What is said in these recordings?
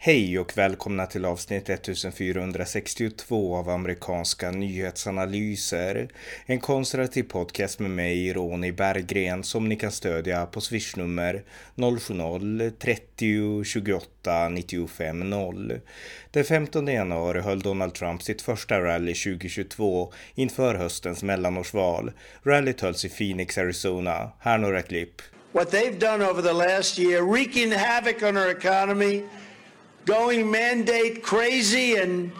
Hej och välkomna till avsnitt 1462 av amerikanska nyhetsanalyser. En konservativ podcast med mig, Ronny Berggren, som ni kan stödja på swishnummer 070-30 28 95 0. Den 15 januari höll Donald Trump sitt första rally 2022 inför höstens mellanårsval. Rallyt hölls i Phoenix, Arizona. Här några klipp. What they've done over the last year, wreaking havoc on our economy, going mandate crazy and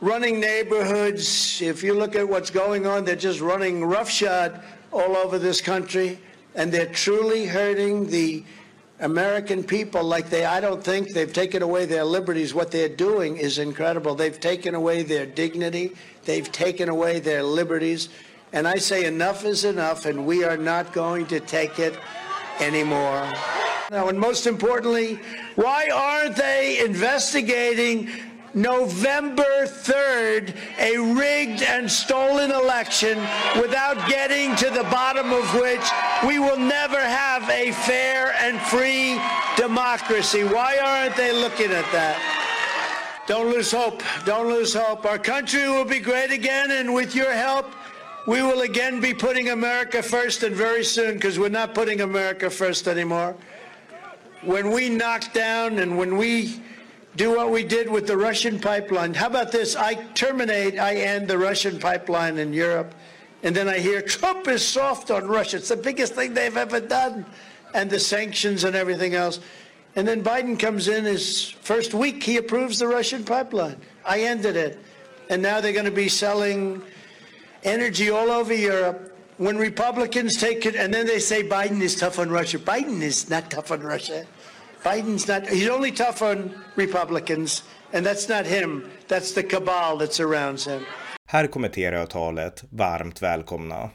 running neighborhoods. If you look at what's going on, they're just running roughshod all over this country, and they're truly hurting the American people like they I don't think they've taken away their liberties. What they're doing is incredible. They've taken away their dignity, they've taken away their liberties. And I say enough is enough, and we are not going to take it anymore. Now, and most importantly, why aren't they investigating November 3rd, a rigged and stolen election without getting to the bottom of which we will never have a fair and free democracy? Why aren't they looking at that? Don't lose hope. Don't lose hope. Our country will be great again, and with your help, we will again be putting America first, and very soon, because we're not putting America first anymore when we knock down and when we do what we did with the Russian pipeline. How about this? I terminate, I end the Russian pipeline in Europe, and then I hear Trump is soft on Russia. It's the biggest thing they've ever done, and the sanctions and everything else. And then Biden comes in his first week, he approves the Russian pipeline. I ended it. And now they're going to be selling energy all over Europe when Republicans take it, and then they say Biden is tough on Russia. Biden is not tough on Russia. Biden's not, he's only tough on Republicans, and that's not him. That's the cabal that surrounds him. Här kommenterar jag talet. Varmt välkomna.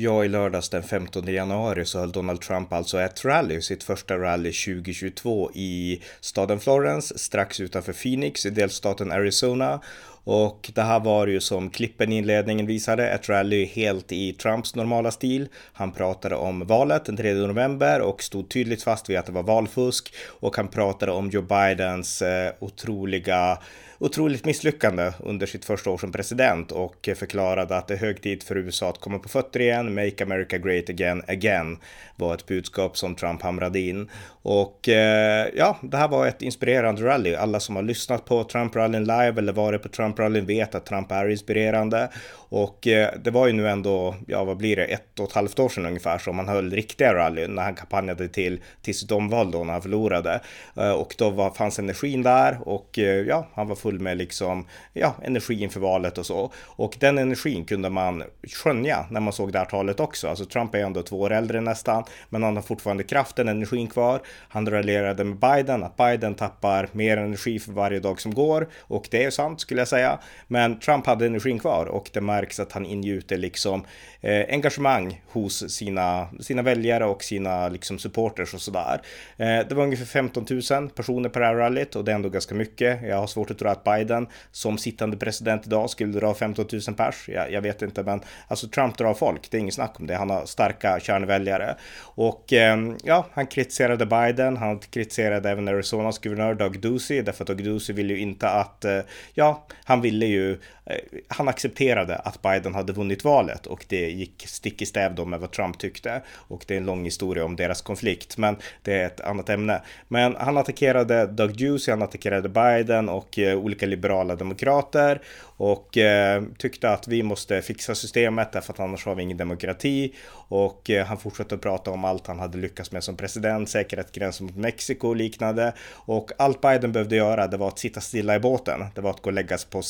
Ja, i lördags den 15 januari så höll Donald Trump alltså ett rally, sitt första rally 2022 i staden Florence, strax utanför Phoenix i delstaten Arizona. Och det här var ju som klippen i inledningen visade, ett rally helt i Trumps normala stil. Han pratade om valet den 3 november och stod tydligt fast vid att det var valfusk. Och han pratade om Joe Bidens eh, otroliga otroligt misslyckande under sitt första år som president och förklarade att det är hög tid för USA att komma på fötter igen. Make America Great Again Again var ett budskap som Trump hamrade in. Och eh, ja, det här var ett inspirerande rally. Alla som har lyssnat på Trump-rallyn live eller varit på Trump-rallyn vet att Trump är inspirerande. Och eh, det var ju nu ändå, ja vad blir det, ett och ett halvt år sedan ungefär som han höll riktiga rallyn när han kampanjade till, till sitt omval då när han förlorade. Eh, och då var, fanns energin där och ja, han var full med liksom, ja, energi inför valet och så. Och den energin kunde man skönja när man såg det här talet också. Alltså Trump är ändå två år äldre nästan, men han har fortfarande kraften, energin kvar. Han raljerade med Biden, att Biden tappar mer energi för varje dag som går. Och det är sant skulle jag säga. Men Trump hade energin kvar och det märks att han ingjuter liksom eh, engagemang hos sina, sina väljare och sina liksom supporters och sådär. Eh, det var ungefär 15 000 personer på det här rallyt och det är ändå ganska mycket. Jag har svårt att tro att att Biden som sittande president idag skulle dra 15 000 pers. Jag, jag vet inte, men alltså Trump drar folk. Det är inget snack om det. Han har starka kärnväljare och eh, ja, han kritiserade Biden. Han kritiserade även Arizonas guvernör Doug Ducey därför att Doug Ducey ville ju inte att, eh, ja, han ville ju, eh, han accepterade att Biden hade vunnit valet och det gick stick i stäv då med vad Trump tyckte. Och det är en lång historia om deras konflikt, men det är ett annat ämne. Men han attackerade Doug Ducey, han attackerade Biden och eh, olika liberala demokrater och eh, tyckte att vi måste fixa systemet därför att annars har vi ingen demokrati. Och eh, han fortsatte att prata om allt han hade lyckats med som president, säkerhetsgränsen mot Mexiko och liknande. Och allt Biden behövde göra, det var att sitta stilla i båten. Det var att gå och lägga sig på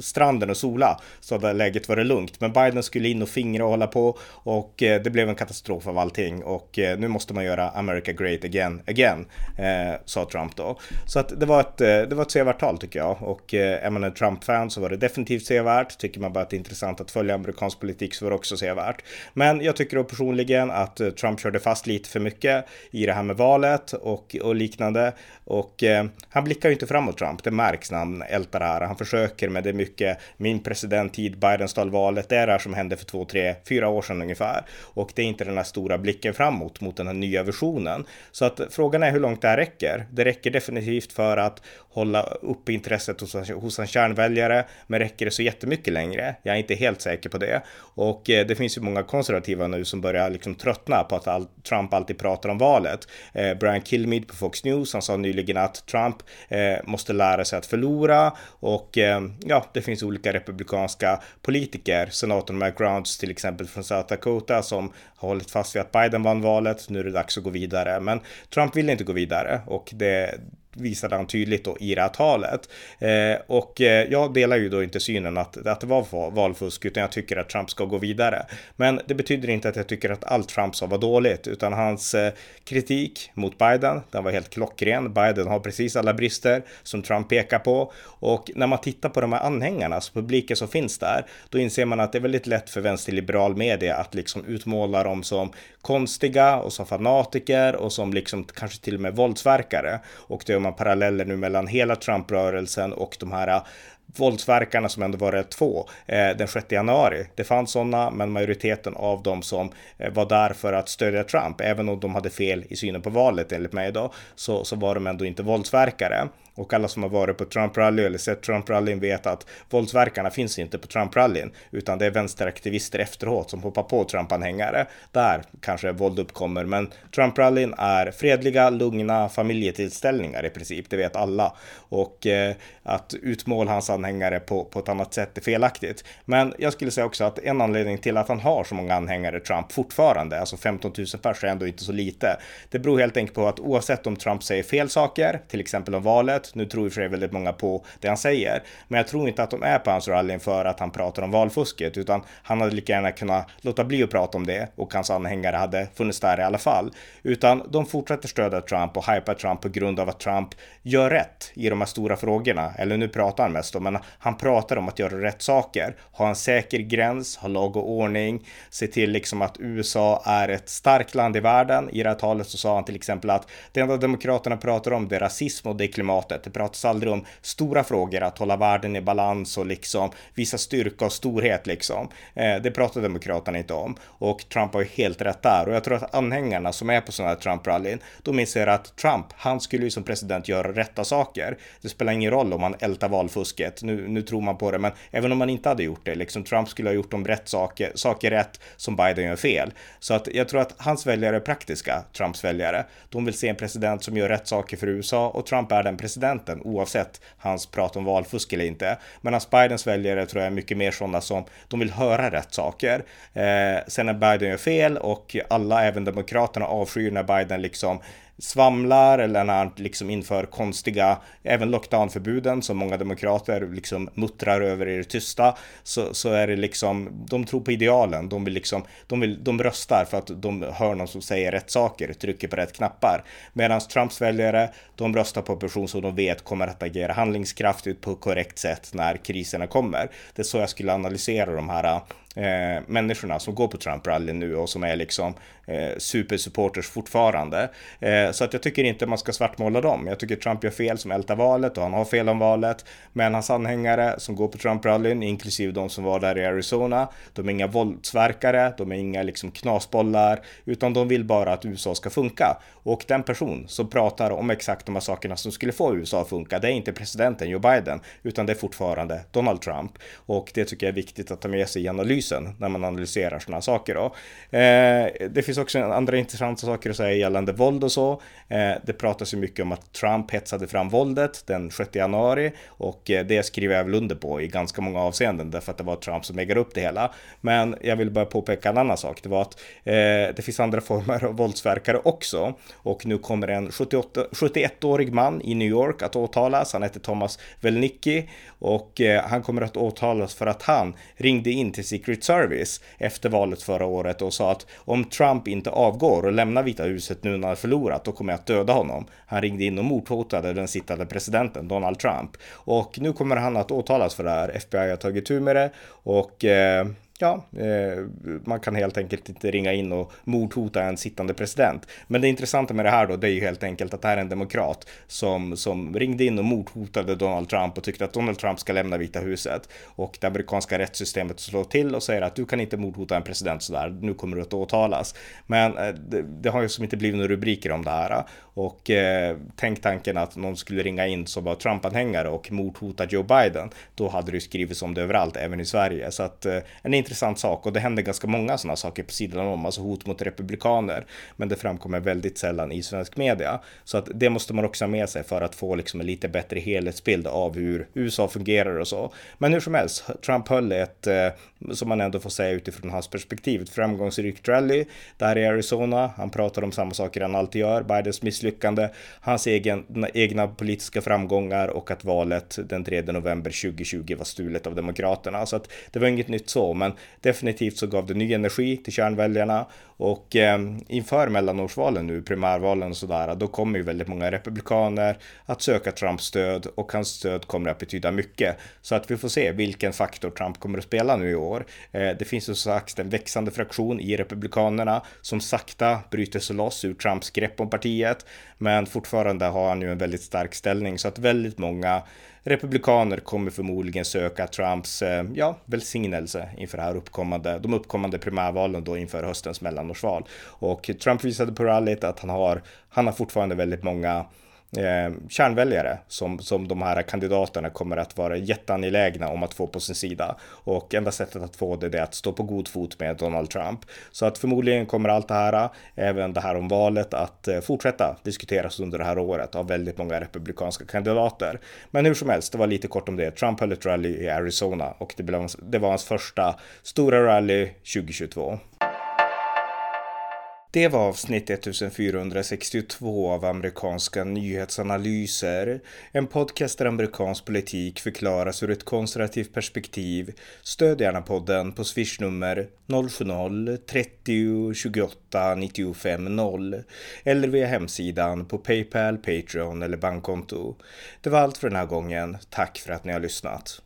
stranden och sola, så hade läget varit lugnt. Men Biden skulle in och fingra och hålla på och eh, det blev en katastrof av allting. Och eh, nu måste man göra America great again, again, eh, sa Trump då. Så att det var ett, eh, det var ett sevärt tal tycker jag. Och eh, är man en Trump-fan så var det definitivt sevärt. Tycker man bara att det är intressant att följa amerikansk politik så var det också sevärt. Men jag tycker då personligen att eh, Trump körde fast lite för mycket i det här med valet och, och liknande. Och eh, han blickar ju inte framåt Trump, det märks när han ältar det här. Han försöker men det är mycket min presidenttid, Biden stal valet, det är det här som hände för två, tre, fyra år sedan ungefär. Och det är inte den här stora blicken framåt mot den här nya versionen. Så att frågan är hur långt det här räcker. Det räcker definitivt för att hålla upp intresset hos, hos en kärnväljare, men räcker det så jättemycket längre? Jag är inte helt säker på det. Och eh, det finns ju många konservativa nu som börjar liksom tröttna på att all, Trump alltid pratar om valet. Eh, Brian Kilmeade på Fox News, han sa nyligen att Trump eh, måste lära sig att förlora och eh, ja, det finns olika republikanska politiker, senatorn Mike Grounds till exempel från South Dakota som har hållit fast vid att Biden vann valet. Nu är det dags att gå vidare, men Trump vill inte gå vidare och det visade han tydligt då i det här talet. Eh, och eh, jag delar ju då inte synen att, att det var valfusk, utan jag tycker att Trump ska gå vidare. Men det betyder inte att jag tycker att allt Trump sa var dåligt, utan hans eh, kritik mot Biden, den var helt klockren. Biden har precis alla brister som Trump pekar på. Och när man tittar på de här anhängarna, alltså publiken som finns där, då inser man att det är väldigt lätt för vänsterliberal media att liksom utmåla dem som konstiga och som fanatiker och som liksom kanske till och med våldsverkare. Och det man paralleller nu mellan hela Trump-rörelsen och de här äh, våldsverkarna som ändå var rätt två eh, den 6 januari. Det fanns sådana, men majoriteten av dem som eh, var där för att stödja Trump, även om de hade fel i synen på valet enligt mig då, så, så var de ändå inte våldsverkare. Och alla som har varit på Trump-rally eller sett Trump-rallyn vet att våldsverkarna finns inte på Trump-rallyn, utan det är vänsteraktivister efteråt som hoppar på Trump-anhängare. Där kanske våld uppkommer, men Trump-rallyn är fredliga, lugna familjetillställningar i princip, det vet alla. Och eh, att utmåla hans anhängare på, på ett annat sätt är felaktigt. Men jag skulle säga också att en anledning till att han har så många anhängare Trump fortfarande, alltså 15 000 pers är ändå inte så lite. Det beror helt enkelt på att oavsett om Trump säger fel saker, till exempel om valet, nu tror i och för sig väldigt många på det han säger, men jag tror inte att de är på hans rallyn för att han pratar om valfusket, utan han hade lika gärna kunnat låta bli att prata om det och hans anhängare hade funnits där i alla fall. Utan de fortsätter stödja Trump och hypa Trump på grund av att Trump gör rätt i de här stora frågorna. Eller nu pratar han mest om, men han pratar om att göra rätt saker, ha en säker gräns, ha lag och ordning, se till liksom att USA är ett starkt land i världen. I det här talet så sa han till exempel att det enda demokraterna pratar om det är rasism och det är klimatet mötet. Det pratas aldrig om stora frågor, att hålla världen i balans och liksom visa styrka och storhet liksom. Eh, det pratar Demokraterna inte om och Trump har ju helt rätt där och jag tror att anhängarna som är på sådana här Trump-rallyn, de inser att Trump, han skulle ju som president göra rätta saker. Det spelar ingen roll om man ältar valfusket. Nu, nu tror man på det, men även om man inte hade gjort det, liksom Trump skulle ha gjort de rätt saker, saker rätt som Biden gör fel. Så att jag tror att hans väljare är praktiska, Trumps väljare. De vill se en president som gör rätt saker för USA och Trump är den president presidenten oavsett hans prat om valfusk eller inte. Medan Bidens väljare tror jag är mycket mer sådana som de vill höra rätt saker. Eh, sen när Biden gör fel och alla, även demokraterna, avskyr när Biden liksom svamlar eller när han liksom inför konstiga, även lockdownförbuden som många demokrater liksom muttrar över i det tysta, så, så är det liksom, de tror på idealen, de vill liksom, de, vill, de röstar för att de hör någon som säger rätt saker, trycker på rätt knappar. Medan Trumps väljare, de röstar på en person som de vet kommer att agera handlingskraftigt på korrekt sätt när kriserna kommer. Det är så jag skulle analysera de här eh, människorna som går på Trump-rallyn nu och som är liksom eh, supersupporters fortfarande. Eh, så att jag tycker inte man ska svartmåla dem. Jag tycker Trump gör fel som ältar valet och han har fel om valet. Men hans anhängare som går på Trump-rallyn, inklusive de som var där i Arizona, de är inga våldsverkare, de är inga liksom knasbollar, utan de vill bara att USA ska funka. Och den person som pratar om exakt de här sakerna som skulle få USA att funka, det är inte presidenten Joe Biden, utan det är fortfarande Donald Trump. Och det tycker jag är viktigt att ta med sig i analysen när man analyserar sådana saker. Då. Eh, det finns också andra intressanta saker att säga gällande våld och så. Eh, det pratas ju mycket om att Trump hetsade fram våldet den 6 januari och eh, det skriver jag väl under på i ganska många avseenden därför att det var Trump som ägde upp det hela. Men jag vill bara påpeka en annan sak. Det var att eh, det finns andra former av våldsverkare också och nu kommer en 71-årig man i New York att åtalas. Han heter Thomas Velnicki och eh, han kommer att åtalas för att han ringde in till Secret Service efter valet förra året och sa att om Trump inte avgår och lämnar Vita huset nu när han har förlorat, då kommer jag att döda honom. Han ringde in och mordhotade den sittande presidenten Donald Trump och nu kommer han att åtalas för det här. FBI har tagit tur med det och eh, ja, eh, man kan helt enkelt inte ringa in och mordhota en sittande president. Men det intressanta med det här då, det är ju helt enkelt att det här är en demokrat som, som ringde in och mordhotade Donald Trump och tyckte att Donald Trump ska lämna Vita huset. Och det amerikanska rättssystemet slår till och säger att du kan inte mordhota en president sådär, nu kommer du att åtalas. Men eh, det, det, har ju som inte blivit några rubriker om det här. Och eh, tänk tanken att någon skulle ringa in som var Trump-anhängare och mordhota Joe Biden. Då hade det ju skrivits om det överallt, även i Sverige. Så att eh, en intressant sak och det händer ganska många sådana saker på sidan om, alltså hot mot republikaner. Men det framkommer väldigt sällan i svensk media. Så att det måste man också ha med sig för att få liksom en lite bättre helhetsbild av hur USA fungerar och så. Men hur som helst, Trump höll ett, eh, som man ändå får säga utifrån hans perspektiv, ett framgångsrikt rally där i Arizona. Han pratar om samma saker han alltid gör, Bidens misslyckande, hans egen, egna politiska framgångar och att valet den 3 november 2020 var stulet av Demokraterna. Så att det var inget nytt så, men definitivt så gav det ny energi till kärnväljarna och eh, inför mellanårsvalen nu, primärvalen och sådär, då kommer ju väldigt många republikaner att söka Trumps stöd och hans stöd kommer att betyda mycket. Så att vi får se vilken faktor Trump kommer att spela nu i år. Eh, det finns ju som sagt en växande fraktion i republikanerna som sakta bryter sig loss ur Trumps grepp om partiet, men fortfarande har han ju en väldigt stark ställning så att väldigt många republikaner kommer förmodligen söka Trumps eh, ja, välsignelse inför här uppkommande, de uppkommande primärvalen då inför höstens mellanårsval. Och Trump visade på rallyt att han har, han har fortfarande väldigt många eh, kärnväljare som, som de här kandidaterna kommer att vara jätteangelägna om att få på sin sida. Och enda sättet att få det är att stå på god fot med Donald Trump. Så att förmodligen kommer allt det här, även det här om valet, att eh, fortsätta diskuteras under det här året av väldigt många republikanska kandidater. Men hur som helst, det var lite kort om det. Trump höll ett rally i Arizona och det, blev, det var hans första stora rally 2022. Det var avsnitt 1462 av amerikanska nyhetsanalyser. En podcast där amerikansk politik förklaras ur ett konservativt perspektiv. Stöd gärna podden på swishnummer 070-30 28 95 0 eller via hemsidan på Paypal, Patreon eller bankkonto. Det var allt för den här gången. Tack för att ni har lyssnat.